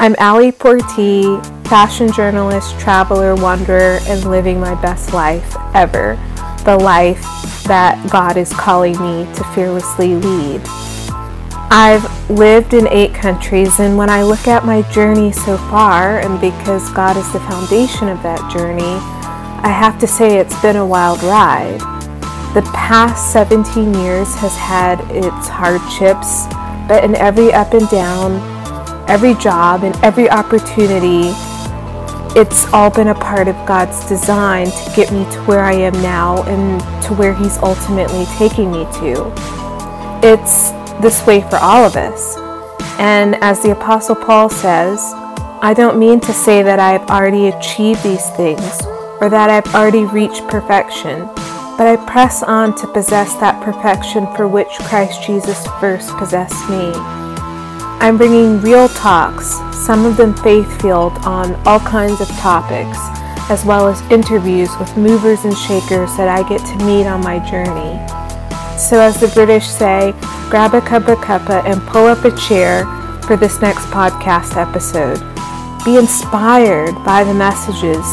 I'm Ali Porti, fashion journalist, traveler, wanderer, and living my best life ever. The life that God is calling me to fearlessly lead. I've lived in eight countries, and when I look at my journey so far, and because God is the foundation of that journey, I have to say it's been a wild ride. The past 17 years has had its hardships, but in every up and down, every job, and every opportunity, it's all been a part of God's design to get me to where I am now and to where He's ultimately taking me to. It's this way for all of us. And as the Apostle Paul says, I don't mean to say that I've already achieved these things or that I've already reached perfection, but I press on to possess that perfection for which Christ Jesus first possessed me. I'm bringing real talks, some of them faith filled, on all kinds of topics, as well as interviews with movers and shakers that I get to meet on my journey. So, as the British say, grab a cup of cuppa and pull up a chair for this next podcast episode. Be inspired by the messages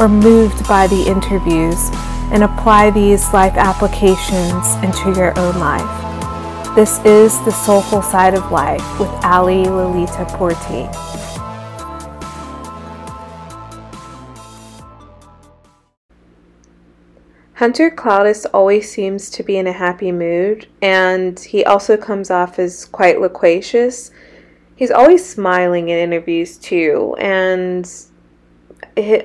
or moved by the interviews and apply these life applications into your own life. This is The Soulful Side of Life with Ali Lolita Porti. Hunter Clowdus always seems to be in a happy mood, and he also comes off as quite loquacious. He's always smiling in interviews too, and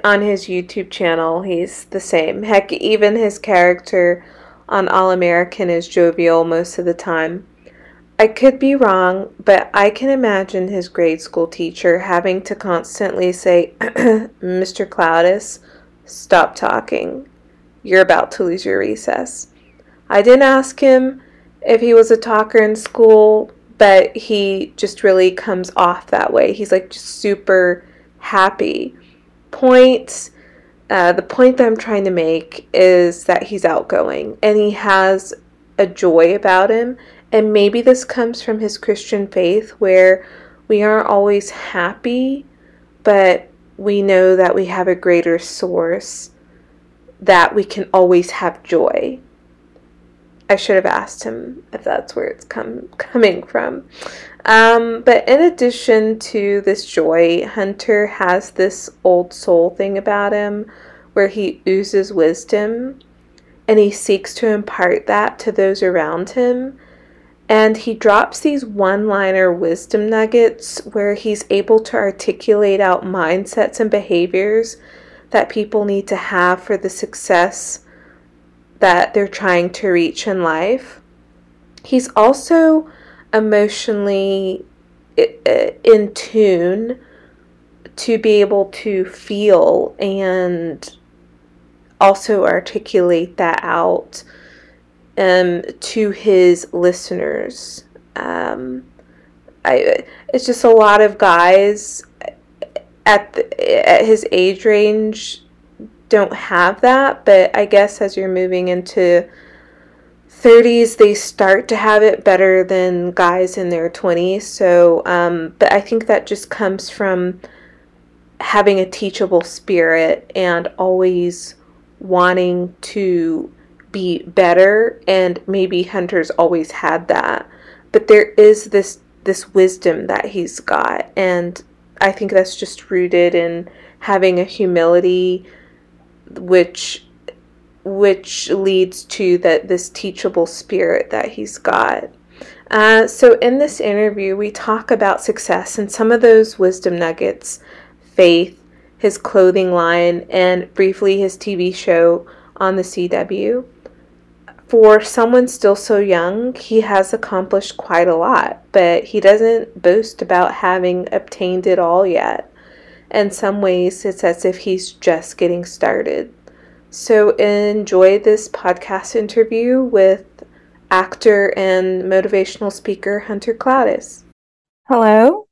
on his YouTube channel, he's the same. Heck, even his character on All American is jovial most of the time. I could be wrong, but I can imagine his grade school teacher having to constantly say, Mr. Clowdus, stop talking you're about to lose your recess. I didn't ask him if he was a talker in school, but he just really comes off that way. He's like just super happy. Point uh, the point that I'm trying to make is that he's outgoing and he has a joy about him. And maybe this comes from his Christian faith where we aren't always happy, but we know that we have a greater source that we can always have joy. I should have asked him if that's where it's come coming from. Um, but in addition to this joy, Hunter has this old soul thing about him where he oozes wisdom and he seeks to impart that to those around him. And he drops these one liner wisdom nuggets where he's able to articulate out mindsets and behaviors that people need to have for the success that they're trying to reach in life. He's also emotionally in tune to be able to feel and also articulate that out um, to his listeners. Um, I, it's just a lot of guys at the, at his age range don't have that, but I guess as you're moving into 30s, they start to have it better than guys in their 20s. So, um, but I think that just comes from having a teachable spirit and always wanting to be better. And maybe Hunter's always had that, but there is this this wisdom that he's got, and I think that's just rooted in having a humility which which leads to that this teachable spirit that he's got. Uh, so in this interview, we talk about success and some of those wisdom nuggets, faith, his clothing line, and briefly his TV show on the CW for someone still so young, he has accomplished quite a lot, but he doesn't boast about having obtained it all yet. In some ways, it's as if he's just getting started. So, enjoy this podcast interview with actor and motivational speaker Hunter Clowdus. Hello.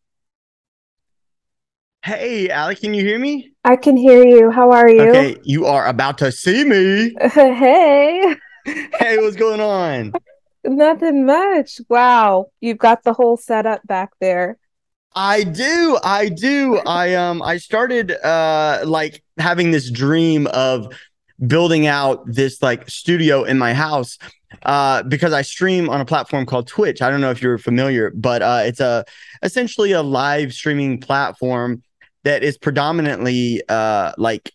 Hey, Ali, can you hear me? I can hear you. How are you? Okay, you are about to see me. hey hey, what's going on? Nothing much. Wow. You've got the whole setup back there. I do. I do. I um I started uh like having this dream of building out this like studio in my house uh because I stream on a platform called Twitch. I don't know if you're familiar, but uh it's a essentially a live streaming platform that is predominantly uh like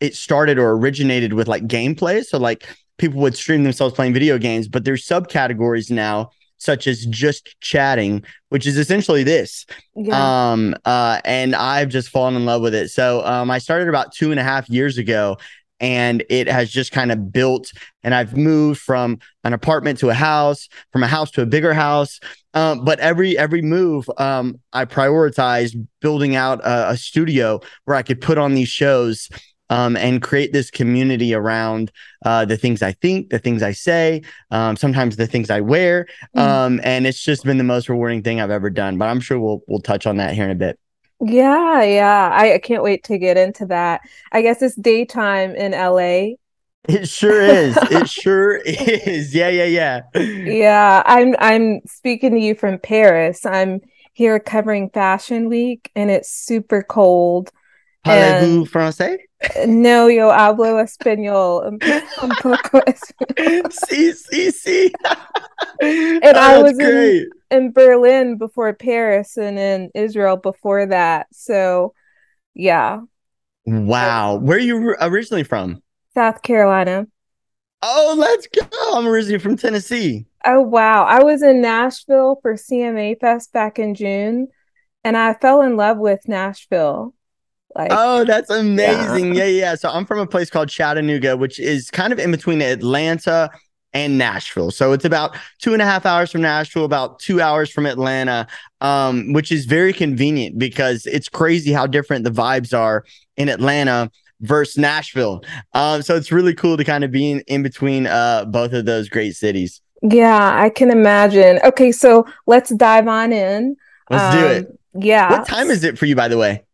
it started or originated with like gameplay. So like people would stream themselves playing video games, but there's subcategories now such as just chatting, which is essentially this. Yeah. Um, uh, and I've just fallen in love with it. So um, I started about two and a half years ago, and it has just kind of built. And I've moved from an apartment to a house, from a house to a bigger house. Um, but every every move, um, I prioritized building out a, a studio where I could put on these shows um, and create this community around uh, the things I think, the things I say, um, sometimes the things I wear, mm. um, and it's just been the most rewarding thing I've ever done. But I'm sure we'll we'll touch on that here in a bit. Yeah, yeah, I, I can't wait to get into that. I guess it's daytime in LA. It sure is. it sure is. Yeah, yeah, yeah. Yeah, I'm I'm speaking to you from Paris. I'm here covering Fashion Week, and it's super cold. Parlez-vous français? No, yo hablo español. Un poco español. Sí, sí, sí. and oh, I was in, in Berlin before Paris and in Israel before that. So, yeah. Wow. Where are you originally from? South Carolina. Oh, let's go. I'm originally from Tennessee. Oh, wow. I was in Nashville for CMA Fest back in June, and I fell in love with Nashville. Like, oh, that's amazing. Yeah. yeah, yeah. So I'm from a place called Chattanooga, which is kind of in between Atlanta and Nashville. So it's about two and a half hours from Nashville, about two hours from Atlanta, um, which is very convenient because it's crazy how different the vibes are in Atlanta versus Nashville. Um, so it's really cool to kind of be in, in between uh, both of those great cities. Yeah, I can imagine. Okay, so let's dive on in. Let's um, do it. Yeah. What time is it for you, by the way?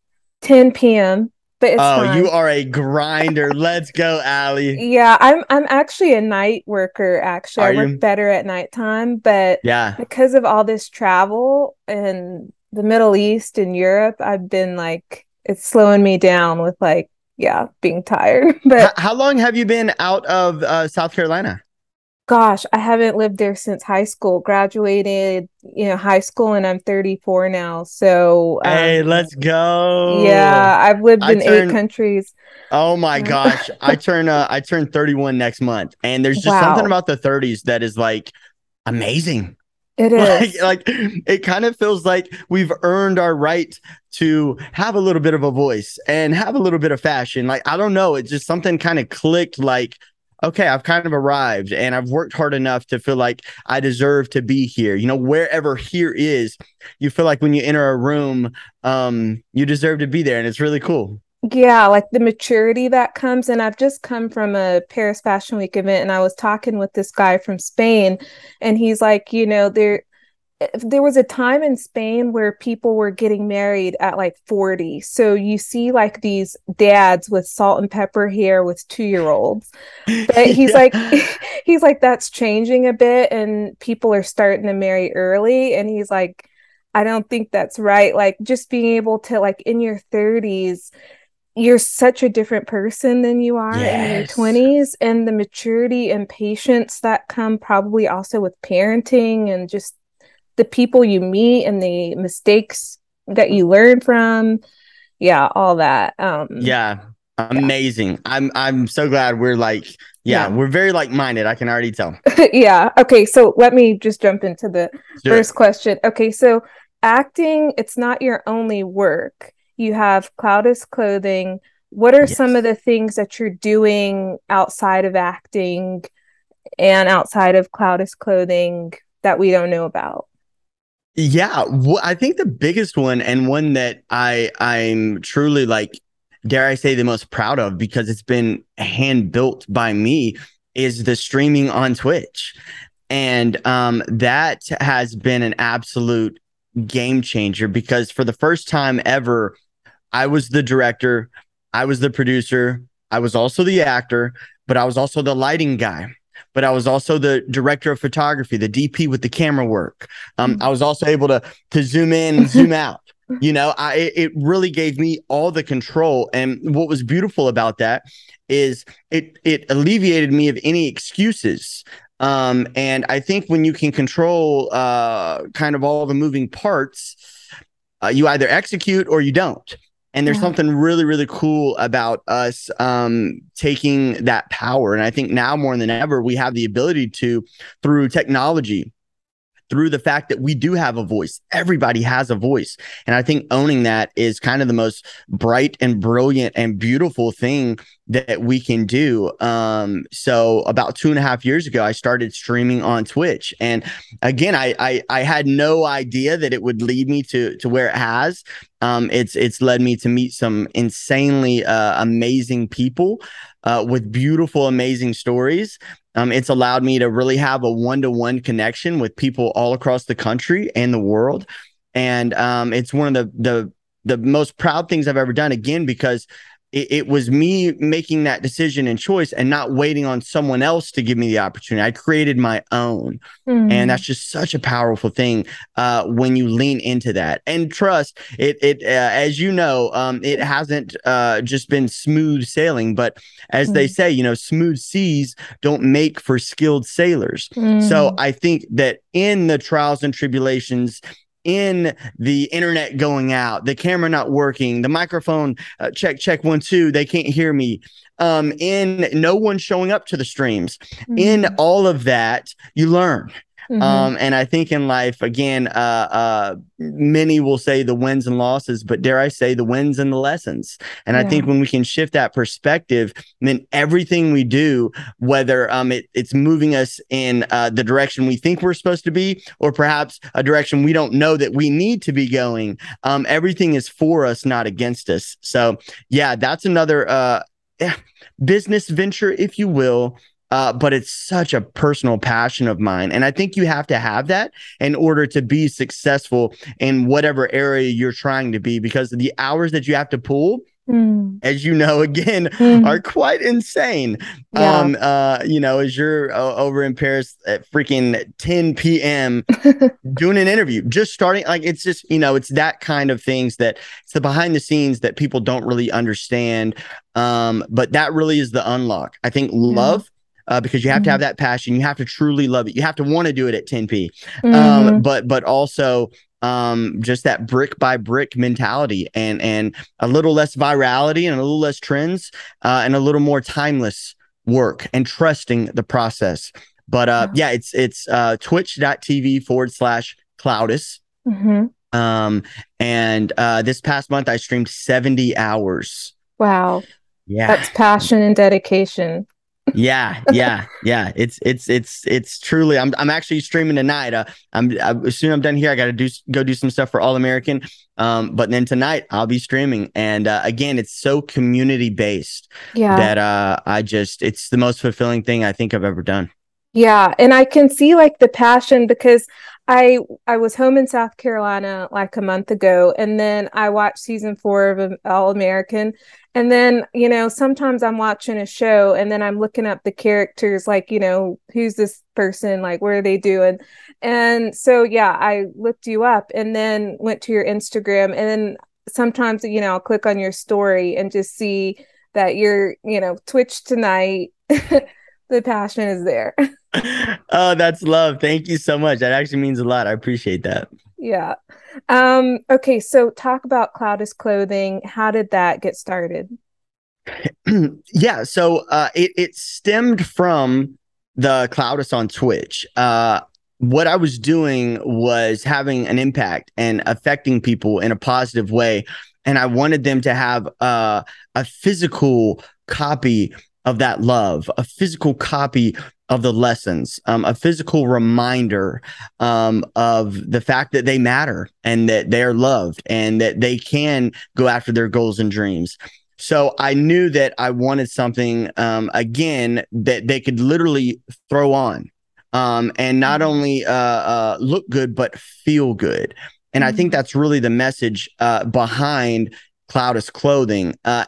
10 p.m. But it's oh, fine. you are a grinder. Let's go, Ali. Yeah, I'm I'm actually a night worker. Actually, are I work you? better at nighttime, but yeah, because of all this travel and the Middle East and Europe, I've been like it's slowing me down with like yeah, being tired. But how, how long have you been out of uh, South Carolina? Gosh, I haven't lived there since high school. Graduated, you know, high school, and I'm 34 now. So, um, hey, let's go. Yeah, I've lived I in turn, eight countries. Oh my gosh, I turn uh, I turn 31 next month, and there's just wow. something about the 30s that is like amazing. It is like, like it kind of feels like we've earned our right to have a little bit of a voice and have a little bit of fashion. Like I don't know, it's just something kind of clicked. Like okay, I've kind of arrived and I've worked hard enough to feel like I deserve to be here. You know, wherever here is, you feel like when you enter a room, um, you deserve to be there. And it's really cool. Yeah, like the maturity that comes. And I've just come from a Paris Fashion Week event and I was talking with this guy from Spain and he's like, you know, there there was a time in Spain where people were getting married at like 40. So you see like these dads with salt and pepper hair with 2-year-olds. But he's yeah. like he's like that's changing a bit and people are starting to marry early and he's like I don't think that's right. Like just being able to like in your 30s you're such a different person than you are yes. in your 20s and the maturity and patience that come probably also with parenting and just the people you meet and the mistakes that you learn from. Yeah all that. Um yeah amazing. Yeah. i'm i'm so glad we're like yeah, yeah. we're very like-minded i can already tell. Yeah okay so let me just jump into the first question. Okay so acting it's not your only work. You have Clowdus clothing. What are yes. some of the things that you're doing outside of acting and outside of Clowdus clothing that we don't know about yeah, well, I think the biggest one and one that I I'm truly like dare I say the most proud of because it's been hand built by me is the streaming on Twitch. And um, that has been an absolute game changer because for the first time ever, I was the director, I was the producer, I was also the actor, but I was also the lighting guy but I was also the director of photography, the DP with the camera work. Um, mm-hmm. I was also able to to zoom in and zoom out. You know, I it really gave me all the control. And what was beautiful about that is it it alleviated me of any excuses. Um, and I think when you can control uh, kind of all the moving parts, uh, you either execute or you don't. And there's yeah. something really, really cool about us um, taking that power. And I think now more than ever, we have the ability to, through technology, through the fact that we do have a voice. Everybody has a voice. And I think owning that is kind of the most bright and brilliant and beautiful thing that we can do. Um, so about two and a half years ago, I started streaming on Twitch. And again, I, I, I had no idea that it would lead me to, to where it has. Um, it's, it's led me to meet some insanely uh, amazing people uh, with beautiful, amazing stories. Um, it's allowed me to really have a one to one connection with people all across the country and the world. And um, it's one of the, the, the most proud things I've ever done again, because it, it, was me making that decision and choice and not waiting on someone else to give me the opportunity. I created my own. Mm. And that's just such a powerful thing uh, when you lean into that and trust it. It, uh, as you know, um, it hasn't uh, just been smooth sailing, but as mm. they say, you know, smooth seas don't make for skilled sailors. Mm. So I think that in the trials and tribulations in the internet going out, the camera not working, the microphone uh, check check one two, they can't hear me. Um, in no one showing up to the streams, mm-hmm. in all of that, you learn. Mm-hmm. Um, and I think in life, again, uh, uh, many will say the wins and losses, but dare I say the wins and the lessons. And yeah. I think when we can shift that perspective, then everything we do, whether um, it, it's moving us in uh, the direction we think we're supposed to be, or perhaps a direction we don't know that we need to be going, um, everything is for us, not against us. So, yeah, that's another uh, business venture, if you will, uh, but it's such a personal passion of mine. And I think you have to have that in order to be successful in whatever area you're trying to be, because the hours that you have to pull. Mm. As you know, again, mm. are quite insane. Yeah. Um, uh, you know, as you're uh, over in Paris at freaking 10 p.m. doing an interview, just starting, like it's just, you know, it's that kind of things that it's the behind the scenes that people don't really understand. Um, but that really is the unlock. I think love uh, because you have mm-hmm. to have mm-hmm. that passion. You have to truly love it. You have to want to do it at 10p. Um, mm-hmm. Um, but but also um, just that brick by brick mentality and and a little less virality and a little less trends uh, and a little more timeless work and trusting the process. But uh, yeah, it's it's uh, twitch.tv forward slash Clowdus. Mm-hmm. Um, and uh, this past month I streamed 70 hours. Wow. Yeah. That's passion and dedication yeah, yeah, yeah. It's it's it's it's truly. I'm I'm actually streaming tonight. Uh, I'm I, as soon as I'm done here, I got to do go do some stuff for All American. Um, but then tonight I'll be streaming, and uh, again, it's so community based. Yeah. That uh, I just it's the most fulfilling thing I think I've ever done. Yeah, and I can see like the passion because I I was home in South Carolina like a month ago and then I watched season 4 of All American and then, you know, sometimes I'm watching a show and then I'm looking up the characters like, you know, who's this person, like what are they doing? And so yeah, I looked you up and then went to your Instagram and then sometimes, you know, I'll click on your story and just see that you're, you know, Twitch tonight. the passion is there. oh, that's love. Thank you so much. That actually means a lot. I appreciate that. Yeah. Um, okay, so talk about Clowdus clothing. How did that get started? yeah, so uh, it it stemmed from the Clowdus on Twitch. Uh, what I was doing was having an impact and affecting people in a positive way, and I wanted them to have uh, a physical copy of that love, a physical copy of the lessons, um, a physical reminder um, of the fact that they matter and that they're loved and that they can go after their goals and dreams. So I knew that I wanted something um, again that they could literally throw on um, and not mm-hmm. only uh, uh, look good but feel good. And I think mm-hmm. that's really the message uh, behind Clowdus clothing. Uh,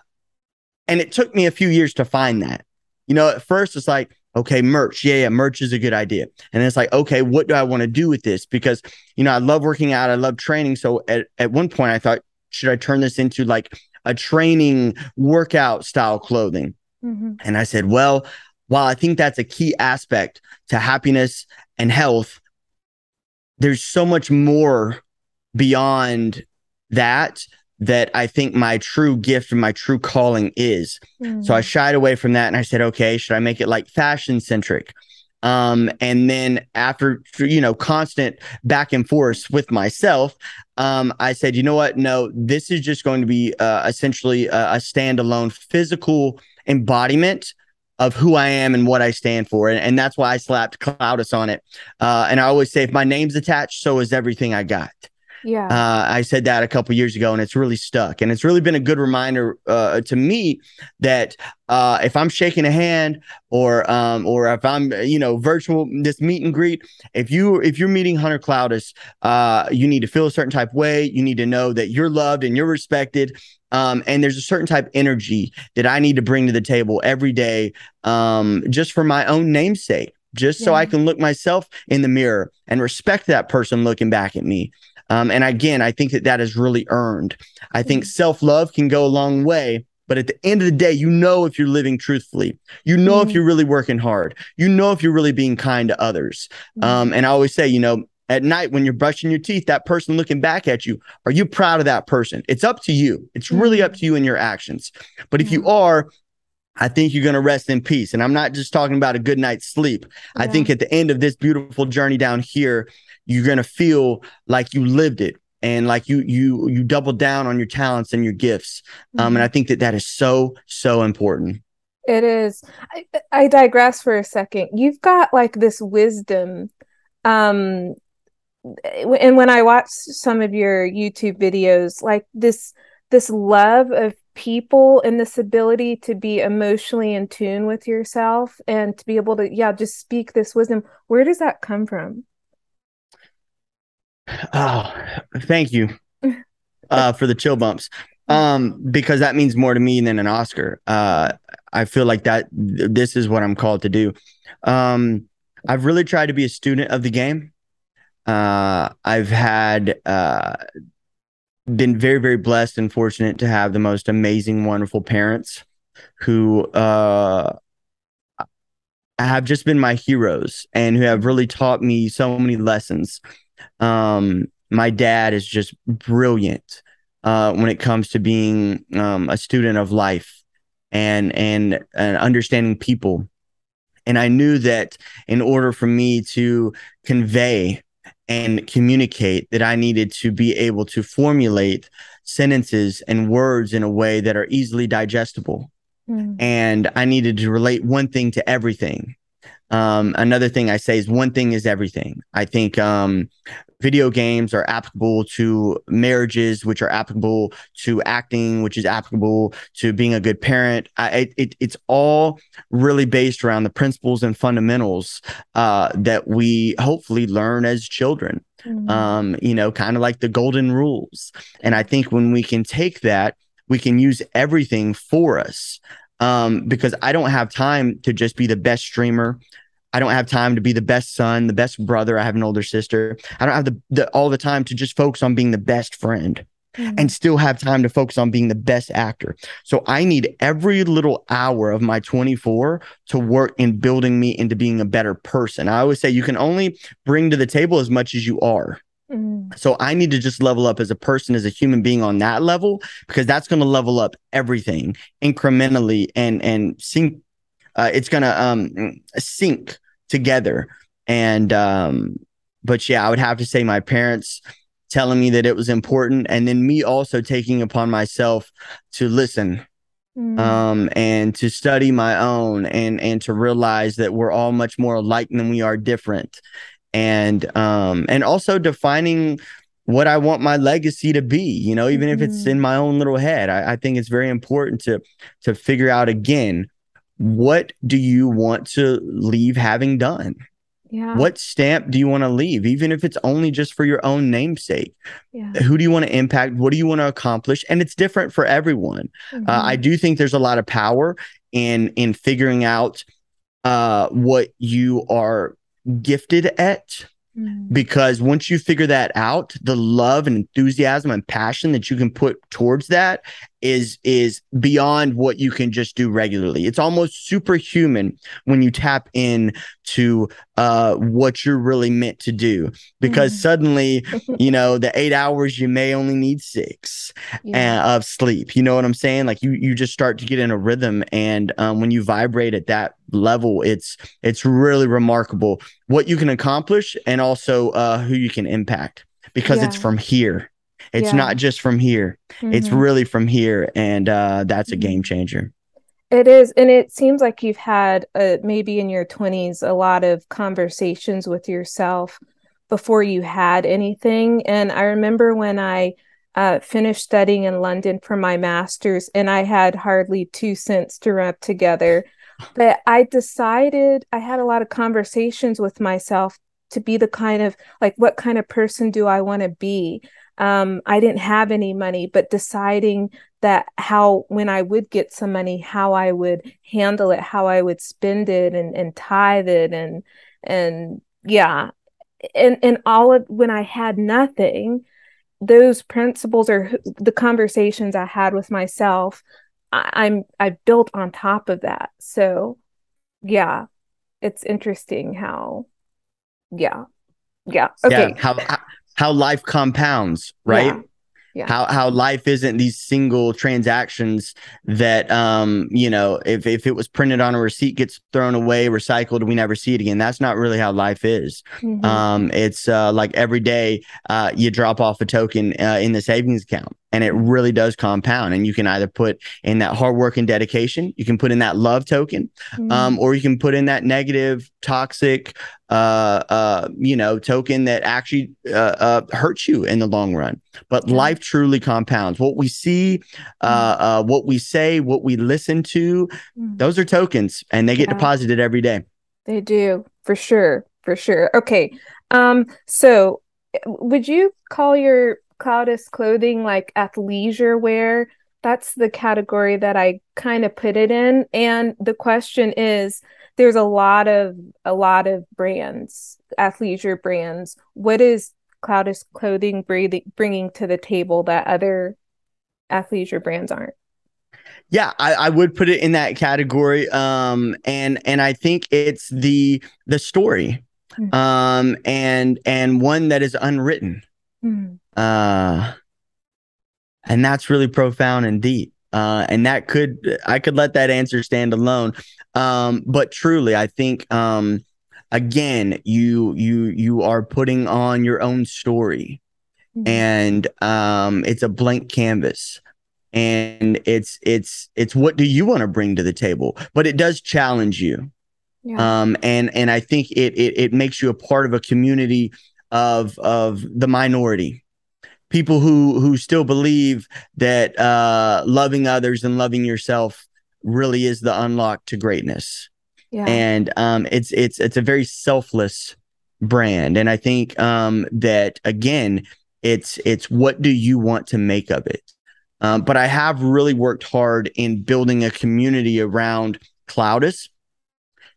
and it took me a few years to find that. You know, at first it's like, Okay, merch. Yeah, yeah, merch is a good idea. And it's like, okay, what do I want to do with this? Because, you know, I love working out, I love training. So at, at one point, I thought, should I turn this into like a training workout style clothing? Mm-hmm. And I said, well, while I think that's a key aspect to happiness and health, there's so much more beyond that that I think my true gift and my true calling is. Mm. So I hmm. shied away from that and I said, okay, should I make it like fashion centric? Um, and then after you know constant back and forth with myself, um, I said, you know what? No, this is just going to be uh, essentially a, a standalone physical embodiment of who I am and what I stand for. And, and that's why I slapped Clowdus on it. Uh, and I always say, if my name's attached, so is everything I got. Yeah. Uh, I said that a couple years ago and it's really stuck. And it's really been a good reminder uh, to me that uh, if I'm shaking a hand or um, or if I'm you know virtual this meet and greet, if you if you're meeting Hunter Clowdus, uh, you need to feel a certain type of way. You need to know that you're loved and you're respected. Um, and there's a certain type of energy that I need to bring to the table every day, um, just for my own namesake, just yeah. so I can look myself in the mirror and respect that person looking back at me. Um, and again, I think that that is really earned. I think mm-hmm. self love can go a long way. But at the end of the day, you know if you're living truthfully. You know mm if you're really working hard. You know if you're really being kind to others. mm Um, and I always say, you know, at night when you're brushing your teeth, that person looking back at you, are you proud of that person? It's up to you. It's really up to you and your actions. But if you are, I think you're going to rest in peace. And I'm not just talking about a good night's sleep. Yeah. I think at the end of this beautiful journey down here, you're going to feel like you lived it and like you you you double down on your talents and your gifts. Um, mm-hmm. and i think that that is so so important. It is. I, I digress for a second. You've got like this wisdom um and when i watch some of your youtube videos like this this love of people and this ability to be emotionally in tune with yourself and to be able to yeah just speak this wisdom where does that come from Oh, thank you uh, for the chill bumps. Um, because that means more to me than an Oscar. Uh, I feel like that this is what I'm called to do. Um, I've really tried to be a student of the game. Uh, I've had uh, been very, very blessed and fortunate to have the most amazing, wonderful parents who uh, have just been my heroes and who have really taught me so many lessons. Um, my dad is just brilliant uh, when it comes to being um, a student of life and and and understanding people. And I knew that in order for me to convey and communicate, that I needed to be able to formulate sentences and words in a way that are easily digestible. Mm. And I needed to relate one thing to everything. Um, another thing I say is one thing is everything. I think um, video games are applicable to marriages, which are applicable to acting, which is applicable to being a good parent. I, it, it's all really based around the principles and fundamentals uh, that we hopefully learn as children. Mm-hmm. Um, you know, kind of like the golden rules. And I think when we can take that, we can use everything for us um, because I don't have time to just be the best streamer. I don't have time to be the best son, the best brother. I have an older sister. I don't have the, the all the time to just focus on being the best friend mm-hmm. and still have time to focus on being the best actor. So I need every little hour of my 24 to work in building me into being a better person. I always say you can only bring to the table as much as you are. Mm-hmm. So I need to just level up as a person, as a human being on that level, because that's going to level up everything incrementally and and sync. Uh, it's going to um sync together. And um, but yeah, I would have to say my parents telling me that it was important, and then me also taking upon myself to listen Mm. um and to study my own and and to realize that we're all much more alike than we are different and um and also defining what I want my legacy to be, you know, even mm-hmm. if it's mm-hmm. in my own little head. I, I, think it's very important to to figure out again what do you want to leave having done? Yeah. What stamp do you want to leave, even if it's only just for your own namesake? Yeah. Who do you want to impact? What do you want to accomplish? And it's different for everyone. Mm-hmm. Uh, I do think there's a lot of power in in figuring out uh, what you are gifted at Mm. because once you figure that out the love and enthusiasm and passion that you can put towards that is is beyond what you can just do regularly it's almost superhuman when you tap in to uh what you're really meant to do because mm. suddenly you know the 8 hours you may only need 6 yeah. Uh, of sleep you know what i'm saying like you you just start to get in a rhythm and um, when you vibrate at that level it's it's really remarkable what you can accomplish and also uh who you can impact because yeah. it's from here it's yeah. not just from here mm-hmm. it's really from here and uh that's a mm-hmm. game changer it is and it seems like you've had uh, maybe in your 20s a lot of conversations with yourself before you had anything and i remember when i uh, finished studying in london for my master's and i had hardly two cents to rub together but I decided I had a lot of conversations with myself to be the kind of like what kind of person do I want to be? Um, I didn't have any money, but deciding that how when I would get some money, how I would handle it, how I would spend it and, and tithe it and and yeah. And and all of when I had nothing, those principles or the conversations I had with myself I, am I've built on top of that. So yeah, it's interesting how yeah. Yeah. Okay. Yeah, how how life compounds, right? Yeah yeah. how how life isn't these single transactions that um you know if if it was printed on a receipt gets thrown away recycled we never see it again that's not really how life is mm-hmm. um it's uh like every day uh you drop off a token uh, in the savings account and it really does compound and you can either put in that hard work and dedication you can put in that love token mm-hmm. um, or you can put in that negative toxic uh, uh, you know, token that actually uh, uh, hurts you in the long run. But yeah. life truly compounds. What we see, uh, mm. uh, what we say, what we listen to, mm. those are tokens, and they get yeah. deposited every day. They do for sure, for sure. Okay, um, so would you call your Clowdus clothing like athleisure wear? That's the category that I kind of put it in. And the question is there's a lot of a lot of brands, athleisure brands. What is Clowdus clothing bringing to the table that other athleisure brands aren't? Yeah, I, I, would put it in that category. Um, and and I think it's the the story, mm-hmm. um, and and one that is unwritten. Mm-hmm. Uh, and that's really profound and deep. Uh, and that could I could let that answer stand alone. Um, but truly, I think um, again, you you you are putting on your own story, mm-hmm. and um, it's a blank canvas. And it's it's it's what do you want to bring to the table? But it does challenge you, yeah. um, and and I think it, it it makes you a part of a community of of the minority, people who who still believe that uh, loving others and loving yourself really is the unlock to greatness. Yeah. And um, it's it's it's a very selfless brand, and I think um, that again, it's it's what do you want to make of it. Um, but I have really worked hard in building a community around Clowdus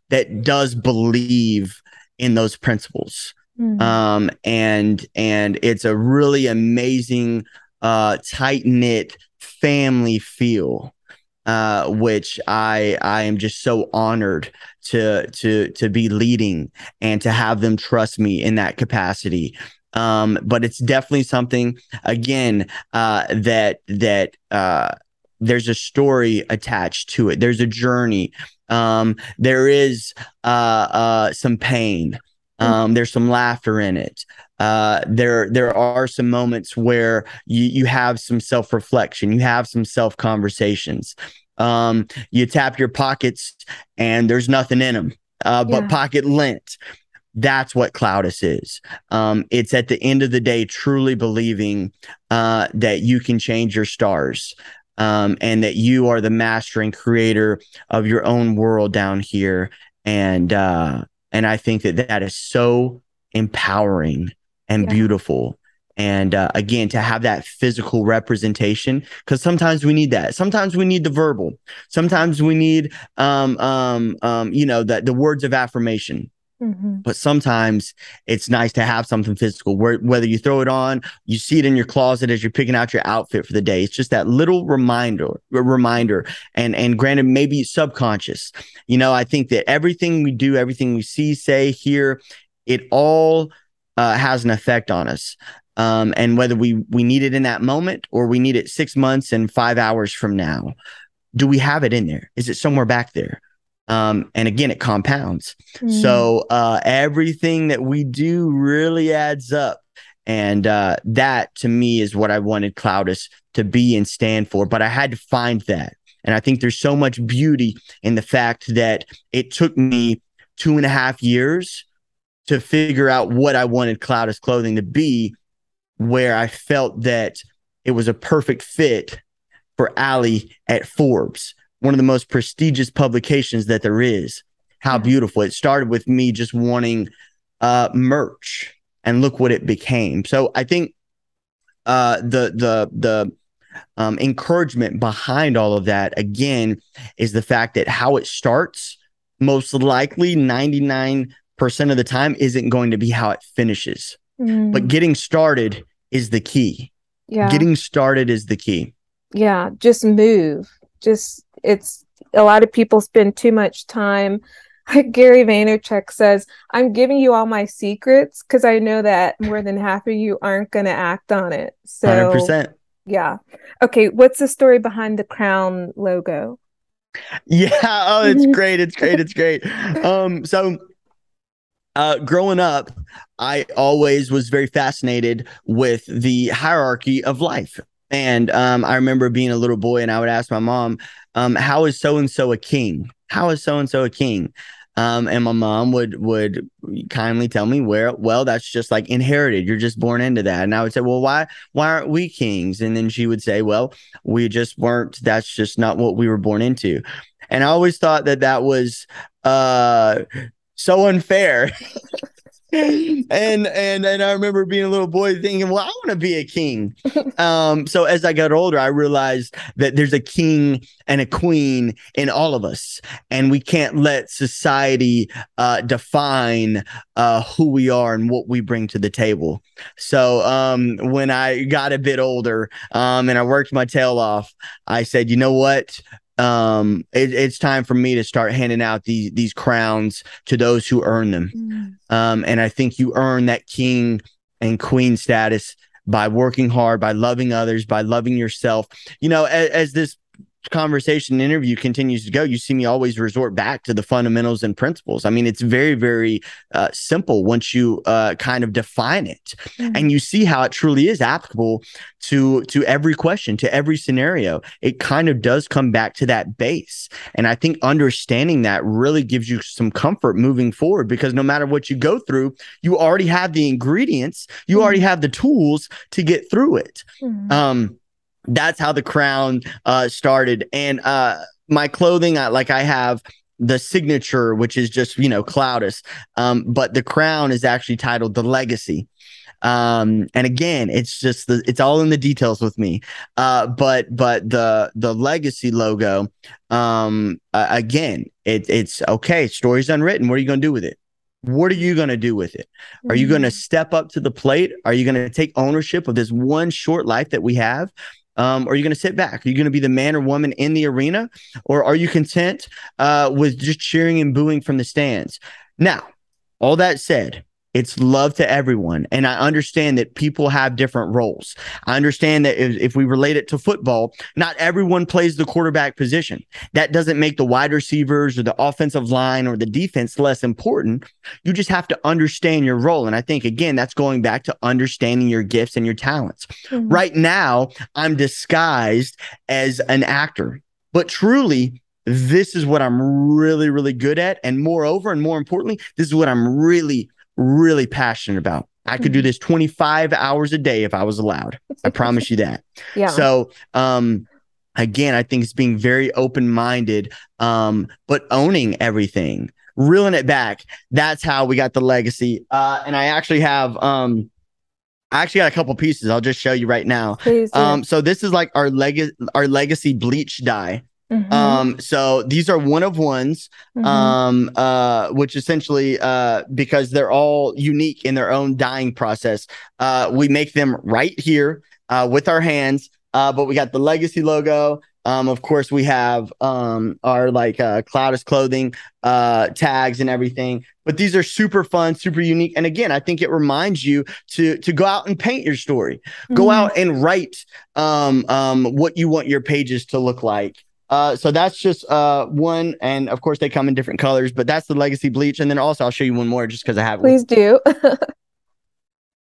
that does believe in those principles. Mm-hmm. Um, and and it's a really amazing, uh, tight knit family feel uh, which I I am just so honored to to to be leading and to have them trust me in that capacity. Um, but it's definitely something again uh, that that uh, there's a story attached to it. There's a journey. Um, there is uh, uh, some pain. Um, there's some laughter in it. Uh, there there are some moments where you you have some self reflection, you have some self conversations. Um, you tap your pockets and there's nothing in them, uh, but yeah. pocket lint. That's what Clowdus is. Um, it's at the end of the day truly believing uh, that you can change your stars. Um, and that you are the master and creator of your own world down here, and uh, and I think that that is so empowering and yeah. beautiful. And uh, again to have that physical representation because sometimes we need that. Sometimes we need the verbal. Sometimes we need um um um you know the, the words of affirmation Mm-hmm. But sometimes it's nice to have something physical where whether you throw it on, you see it in your closet as you're picking out your outfit for the day. It's just that little reminder, reminder. And and granted, maybe subconscious. You know, I think that everything we do, everything we see, say, hear, it all uh, has an effect on us. Um, and whether we we need it in that moment or we need it six months and five hours from now, do we have it in there? Is it somewhere back there? Um, and again, it compounds. Mm. So uh, everything that we do really adds up. And uh, that to me is what I wanted Clowdus to be and stand for. But I had to find that. And I think there's so much beauty in the fact that it took me two and a half years to figure out what I wanted Clowdus clothing to be, where I felt that it was a perfect fit for Ali at Forbes one of the most prestigious publications that there is. How beautiful. It started with me just wanting uh, merch and look what it became. So I think uh, the the the um, encouragement behind all of that again is the fact that how it starts most likely 99% of the time isn't going to be how it finishes. Mm. But getting started is the key. Yeah. Getting started is the key. Yeah, just move. Just it's a lot of people spend too much time Gary Vaynerchuk says, I'm giving you all my secrets because I know that more than half of you aren't going to act on it. So, 100%. Yeah. Okay. What's the story behind the crown logo? Yeah. Oh, it's great. It's great. It's great. Um, so, uh, growing up, I always was very fascinated with the hierarchy of life. And um, I remember being a little boy, and I would ask my mom, um, "How is so and so a king? How is so and so a king?" Um, and my mom would would kindly tell me where well that's just like inherited. You're just born into that. And i would say well why why aren't we kings? And then she would say well we just weren't that's just not what we were born into. And i always thought that that was uh so unfair and and and I remember being a little boy thinking, well, I want to be a king. um, so as I got older, I realized that there's a king and a queen in all of us, and we can't let society uh, define uh, who we are and what we bring to the table. So um, when I got a bit older um, and I worked my tail off, I said, you know what? Um it, it's time for me to start handing out these these crowns to those who earn them mm. um and i think you earn that king and queen status by working hard by loving others by loving yourself you know as, as this conversation interview continues to go, you see me always resort back to the fundamentals and principles. I mean, it's very, very uh, simple once you uh, kind of define it, mm-hmm. and you see how it truly is applicable to to every question, to every scenario. It kind of does come back to that base, and I think understanding that really gives you some comfort moving forward because no matter what you go through, you already have the ingredients, you mm-hmm. already have the tools to get through it. Mm-hmm. Um, that's how the crown uh, started. And uh, my clothing, I, like I have the signature, which is just you know Clowdus, um, but the crown is actually titled the Legacy. Um, and again, it's just the it's all in the details with me. Uh, but but the the legacy logo, um, uh, again, it, it's okay. Story's unwritten. What are you going to do with it? What are you going to do with it? Are you going to mm-hmm. step up to the plate? Are you going to take ownership of this one short life that we have? Um, are you going to sit back? Are you going to be the man or woman in the arena? Or are you content uh, with just cheering and booing from the stands? Now, all that said, it's love to everyone. And I understand that people have different roles. I understand that if, if, we relate it to football, not everyone plays the quarterback position. That doesn't make the wide receivers or the offensive line or the defense less important. You just have to understand your role. And I think, again, that's going back to understanding your gifts and your talents. Mm-hmm. Right now, I'm disguised as an actor, but truly, this is what I'm really, really good at. And moreover, and more importantly, this is what I'm really, really passionate about. I could do mm-hmm. this 25 hours a day if I was allowed. I promise you that. Yeah. So, um, again, I think it's being very open minded, um, but owning everything, reeling it back. That's how we got the legacy. Uh, and I actually have, um, I actually got a couple pieces. I'll just show you right now. Please. Um, so this is like our leg our legacy bleach dye. Mhm, Um, so these are one of ones. mhm. um uh which essentially uh because they're all unique in their own dyeing process uh we make them right here uh with our hands uh but we got the legacy logo um of course we have um our like uh Clowdus clothing uh tags and everything but these are super fun super unique and again i think it reminds you to to go out and paint your story go Mhm. out and write um um what you want your pages to look like uh, so that's just uh one, and of course they come in different colors, but that's the legacy bleach. And then also I'll show you one more just because I have one. Please do.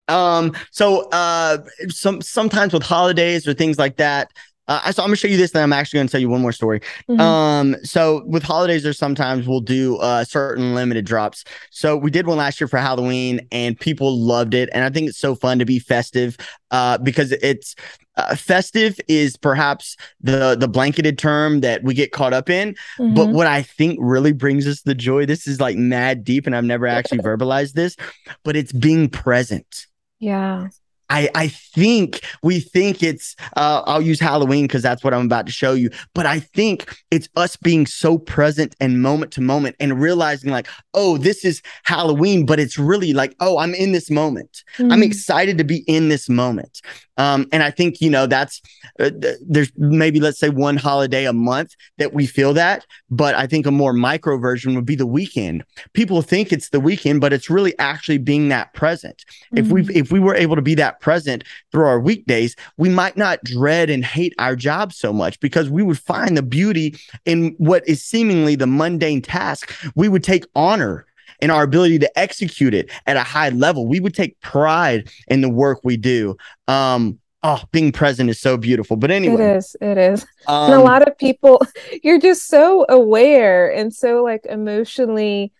Um, so uh some sometimes with holidays or things like that. Uh, so I'm gonna show you this, then I'm actually gonna tell you one more story. Mhm. Um, so with holidays, there's sometimes we'll do uh certain limited drops. So we did one last year for Halloween, and people loved it. And I think it's so fun to be festive, uh, because it's uh, festive is perhaps the the blanketed term that we get caught up in. But Mhm. what I think really brings us the joy, this is like mad deep, and I've never actually verbalized this, but it's being present. yeah. I, I think we think it's uh, I'll use Halloween because that's what I'm about to show you. But I think it's us being so present and moment to moment and realizing like, oh, this is Halloween, but it's really like, oh, I'm in this moment. I'm Mhm. excited to be in this moment. Um, and I think you know that's uh, th- there's maybe let's say one holiday a month that we feel that, but I think a more micro version would be the weekend. People think it's the weekend, but it's really actually being that present. If we if we were able to be that present through our weekdays, we might not dread and hate our job so much because we would find the beauty in what is seemingly the mundane task. We would take honor in our ability to execute it at a high level. We would take pride in the work we do. Um, oh, being present is so beautiful. But anyway, it is. It is. um, and a lot of people, you're just so aware and so like emotionally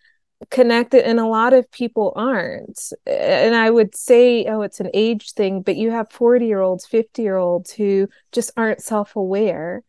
connected, and a lot of people aren't. And I would say, oh, it's an age thing, but you have 40 year olds, 50 year olds who just aren't self aware.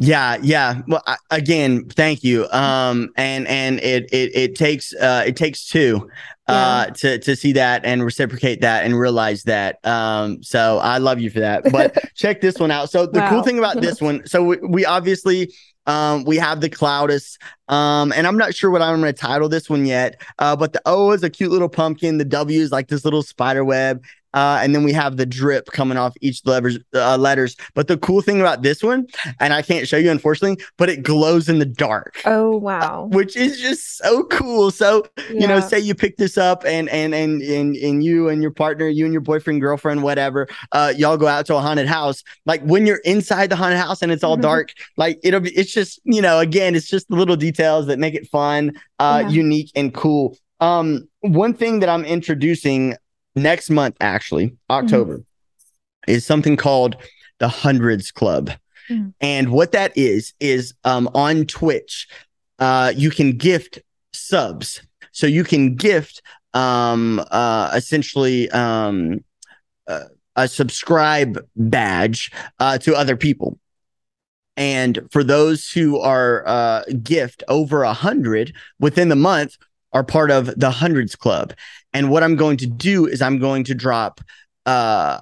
Yeah, yeah. Well, I, again, thank you. Um, and and it it it takes uh it takes two uh to to see that and reciprocate that and realize that. Um, so I love you for that. But check this one out. So the cool thing about this one, so we, we obviously um we have the Clowdus. Um, and I'm not sure what I'm gonna title this one yet. Uh, but the O is a cute little pumpkin, the W is like this little spider web. Uh, and then we have the drip coming off each levers, uh, letters. But the cool thing about this one, and I can't show you unfortunately, but it glows in the dark, Oh, wow. which is just so cool. So you know, say you pick this up and and and and and you and your partner, you and your boyfriend, girlfriend, whatever, uh, y'all go out to a haunted house. Like when you're inside the haunted house and it's all Mhm. dark, like it'll be. It's just you know, again, it's just the little details that make it fun, uh, Yeah. unique and cool. Um, one thing that I'm introducing next month, actually October, is something called the Hundreds Club. Mm. And what that is is um on Twitch, uh you can gift subs. So you can gift um uh essentially um uh, a subscribe badge uh to other people. And for those who are uh gift over a hundred within the month are part of the hundreds club. And what I'm going to do is I'm going to drop uh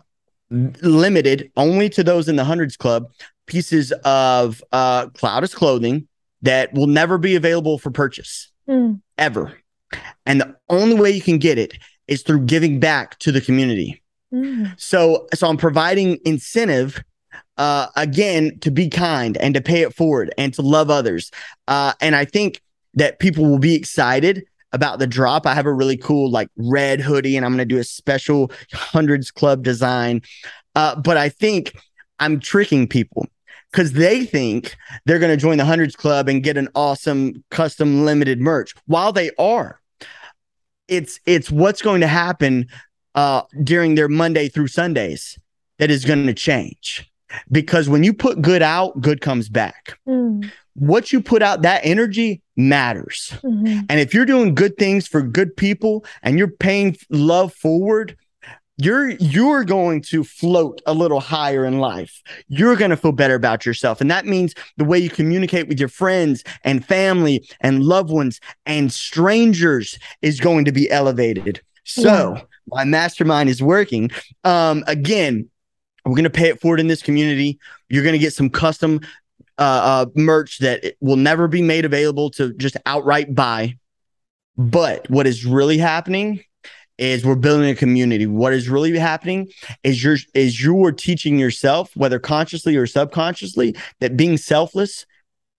limited only to those in the hundreds club pieces of uh Clowdus clothing that will never be available for purchase Mm. ever. And the only way you can get it is through giving back to the community. Mm. So so I'm providing incentive uh again to be kind and to pay it forward and to love others. Uh and I think that people will be excited about the drop. I have a really cool like red hoodie and I'm going to do a special hundreds club design. Uh but I think I'm tricking people cuz they think they're going to join the hundreds club and get an awesome custom limited merch. While they are it's it's what's going to happen uh during their Monday through Sundays that is going to change. Because when you put good out, good comes back. Mm. What you put out, that energy matters. Mhm. And if you're doing good things for good people and you're paying love forward, you're you're going to float a little higher in life. You're going to feel better about yourself. And that means the way you communicate with your friends and family and loved ones and strangers is going to be elevated. So, my mastermind is working. Um, again, we're going to pay it forward in this community. You're going to get some custom uh, uh, merch that will never be made available to just outright buy. But what is really happening is we're building a community. What is really happening is you're is you're teaching yourself, whether consciously or subconsciously, that being selfless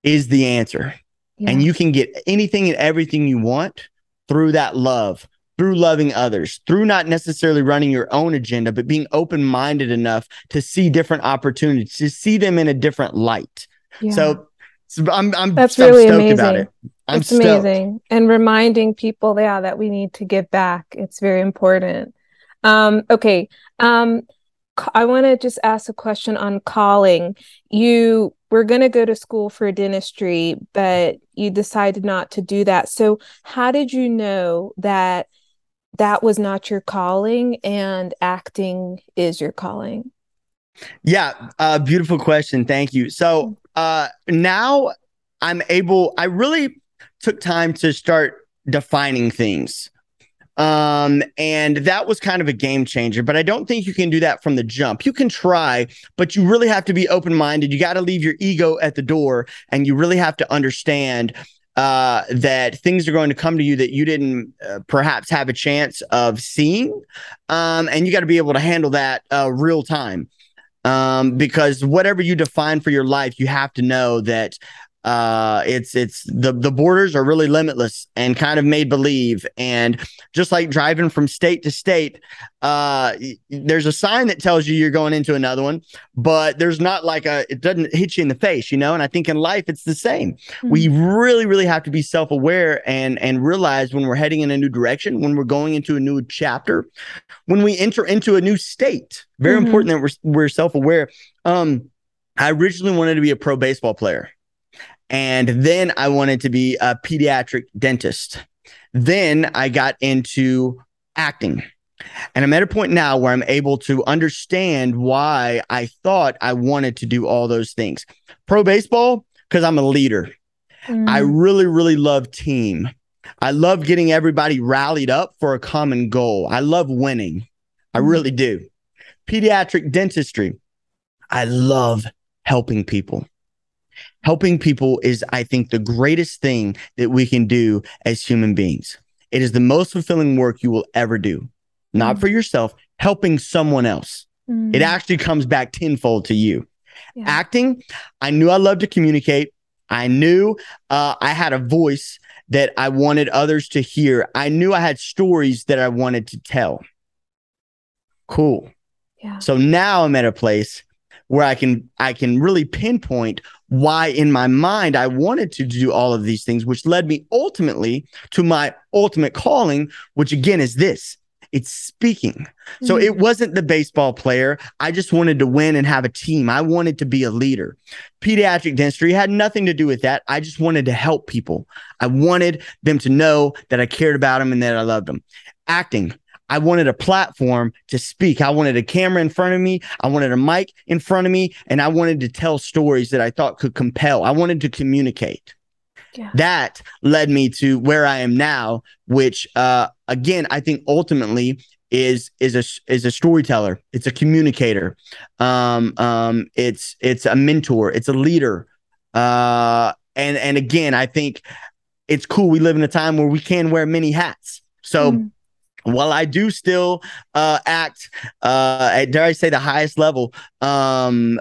is the answer. Yeah. And you can get anything and everything you want through that love, through loving others, through not necessarily running your own agenda, but being open minded enough to see different opportunities, to see them in a different light. Yeah. So, so, I'm, I'm, that's I'm really amazing. About it. I'm it's stoked. amazing. And reminding people, yeah, that we need to give back. It's very important. Um, okay. Um, I want to just ask a question on calling. You were going to go to school for dentistry, but you decided not to do that. So, how did you know that that was not your calling and acting is your calling? Yeah, uh, beautiful question. Thank you. So, uh, now I'm able, I really took time to start defining things. Um, and that was kind of a game changer, but I don't think you can do that from the jump. You can try, but you really have to be open minded. You got to leave your ego at the door and you really have to understand uh, that things are going to come to you that you didn't uh, perhaps have a chance of seeing. Um, and you got to be able to handle that uh, real time. Um, because whatever you define for your life, you have to know that uh it's it's the the borders are really limitless and kind of made believe. And just like driving from state to state uh there's a sign that tells you you're going into another one but there's not like a it doesn't hit you in the face you know? And i think in life it's the same. Mm-hmm. we really really have to be self-aware and and realize when we're heading in a new direction when we're going into a new chapter when we enter into a new state. Very mm-hmm. important that we're, we're self-aware. Um i originally wanted to be a pro baseball player and then I wanted to be a pediatric dentist. Then I got into acting. And I'm at a point now where I'm able to understand why I thought I wanted to do all those things. Pro baseball, because I'm a leader. Mm. I really, really love team. I love getting everybody rallied up for a common goal. I love winning. I mm. really do. Pediatric dentistry, I love helping people helping people is, I think, the greatest thing that we can do as human beings. It is the most fulfilling work you will ever do, not mm. for yourself, helping someone else. Mm. It actually comes back tenfold to you. Yeah. Acting, I knew I loved to communicate. I knew uh, I had a voice that I wanted others to hear. I knew I had stories that I wanted to tell. Cool. Yeah. So now I'm at a place where I can I can really pinpoint why in my mind I wanted to do all of these things, which led me ultimately to my ultimate calling, which again is this. It's speaking. So mm-hmm. it wasn't the baseball player. I just wanted to win and have a team. I wanted to be a leader. Pediatric dentistry had nothing to do with that. I just wanted to help people. I wanted them to know that I cared about them and that I loved them. Acting, I wanted a platform to speak. I wanted a camera in front of me. I wanted a mic in front of me. And I wanted to tell stories that I thought could compel. I wanted to communicate. Yeah. That led me to where I am now, which uh, again, I think ultimately is is a is a storyteller. It's a communicator. Um, um, it's it's a mentor. It's a leader. Uh, and and again, I think it's cool. We live in a time where we can wear many hats. So. Mm while I do still uh, act uh, at dare I say the highest level, um,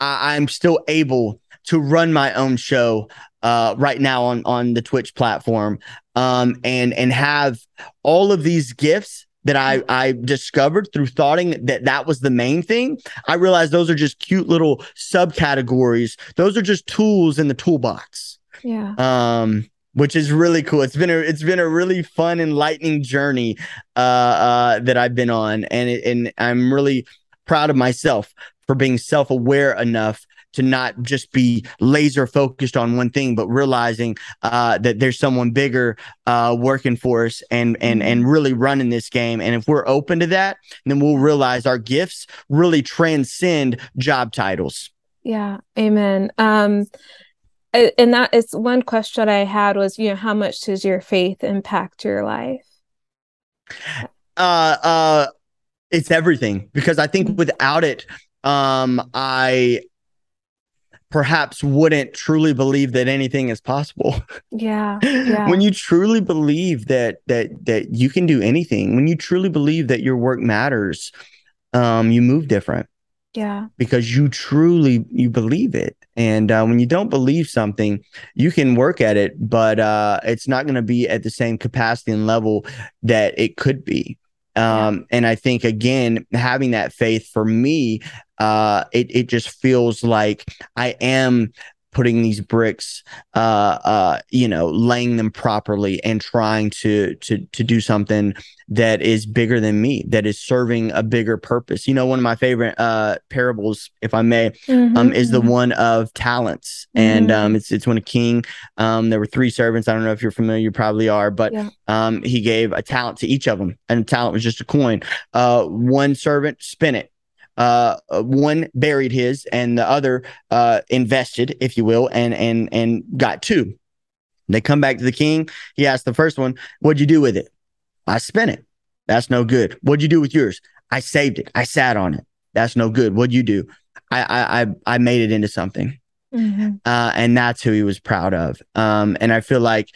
I- am still able to run my own show uh, right now on on the Twitch platform, um, and and have all of these gifts that I I discovered through thoughting that that was the main thing. I realized those are just cute little subcategories. Those are just tools in the toolbox. Yeah. Um which is really cool. It's been a it's been a really fun, enlightening journey uh, uh, that I've been on, and it, and I'm really proud of myself for being self aware enough to not just be laser focused on one thing, but realizing uh, that there's someone bigger uh, working for us and and and mm-hmm. really running this game. And if we're open to that, then we'll realize our gifts really transcend job titles. Yeah, amen. Um, and that is one question I had was, you know, how much does your faith impact your life? uh, uh, it's everything because I think without it, um, I perhaps wouldn't truly believe that anything is possible. Yeah. yeah. when you truly believe that that that you can do anything, when you truly believe that your work matters, um, you move different. Yeah. Because you truly you believe it. And uh, when you don't believe something, you can work at it, but uh, it's not going to be at the same capacity and level that it could be. Um, and I think again, having that faith for me, uh, it it just feels like I am putting these bricks, uh, uh, you know, laying them properly and trying to to to do something that is bigger than me, that is serving a bigger purpose. You know, one of my favorite uh, parables, if I may, mm-hmm, um, is the mm-hmm. one of talents, mm-hmm. and um, it's it's when a king, um, there were three servants. I don't know if you're familiar, you probably are, but yeah. um, he gave a talent to each of them, and the talent was just a coin. Uh, one servant spent it uh, one buried his and the other uh, invested, if you will, and and and got two. They come back to the king. He asked the first one, "What'd you do with it?" I spent it. That's no good. What'd you do with yours? I saved it. I sat on it. That's no good. What'd you do? I I I made it into something. Mm-hmm. Uh, and that's who he was proud of. Um, and I feel like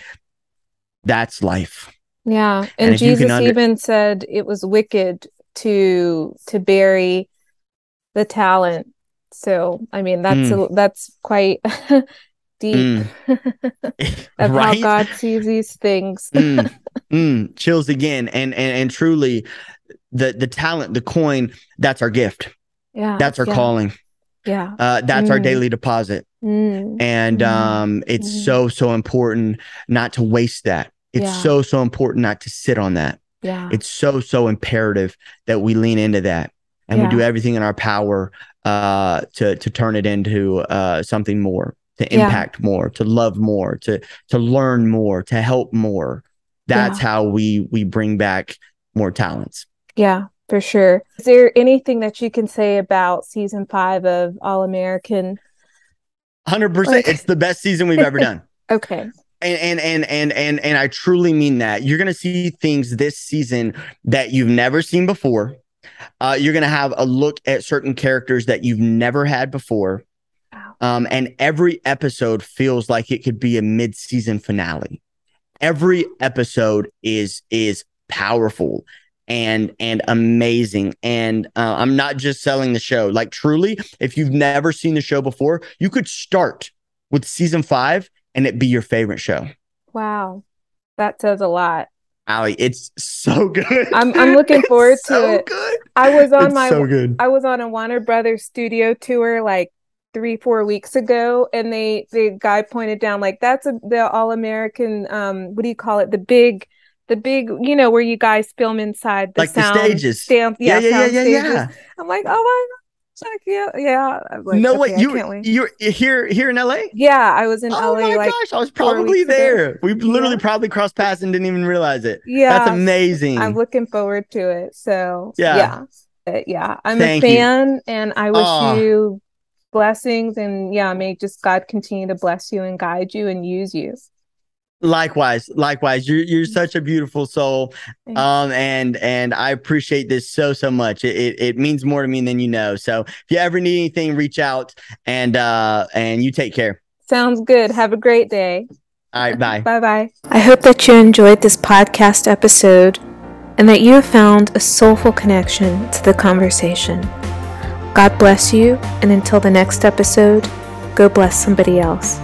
that's life. Yeah. And, and Jesus under- even said it was wicked to to bury the talent. So I mean that's mm. a, that's quite deep. Mm. That's right? how God sees these things. mm. Mm. Chills again, and and and truly, the the talent, the coin, that's our gift. Yeah, that's our yeah. calling. Yeah, uh, that's our mm. daily deposit, mm. and mm. um, it's so so important not to waste that. It's yeah. so so important not to sit on that. Yeah, it's so so imperative that we lean into that and yeah. we do everything in our power uh, to to turn it into uh, something more, to impact yeah. more, to love more, to to learn more, to help more. That's yeah. how we we bring back more talents. Yeah, for sure. Is there anything that you can say about season five of All American? Hundred percent. It's the best season we've ever done. okay. And, and and and and and I truly mean that. You're gonna see things this season that you've never seen before uh, you're going to have a look at certain characters that you've never had before. Um, and every episode feels like it could be a mid-season finale. Every episode is is powerful and and amazing. And uh, I'm not just selling the show. Like truly, if you've never seen the show before, you could start with season five and it be your favorite show. Wow, that says a lot. Ali, it's so good. I'm I'm looking forward to so it. Good. I was on it's my so good. I was on a Warner Brothers studio tour like three four weeks ago, and they the guy pointed down like that's a, the All American um what do you call it the big the big you know where you guys film inside the like sound the stages stamp yeah yeah yeah yeah, yeah, yeah. I'm like oh my like, yeah, yeah. Like, no okay, way, you you're here here in LA? Yeah, I was in oh LA. Oh my like gosh, I was probably there. Ago. We literally yeah. probably crossed paths and didn't even realize it. Yeah, that's amazing. I'm looking forward to it. So yeah, yeah, yeah. I'm Thank a fan, you. and I wish oh. you blessings, and yeah, may just God continue to bless you and guide you and use you. Likewise, likewise. You're you're such a beautiful soul. Um and and I appreciate this so so much. It, it, it means more to me than you know. So if you ever need anything, reach out and uh and you take care. Sounds good. Have a great day. All right, bye. bye bye. I hope that you enjoyed this podcast episode and that you have found a soulful connection to the conversation. God bless you, and until the next episode, go bless somebody else.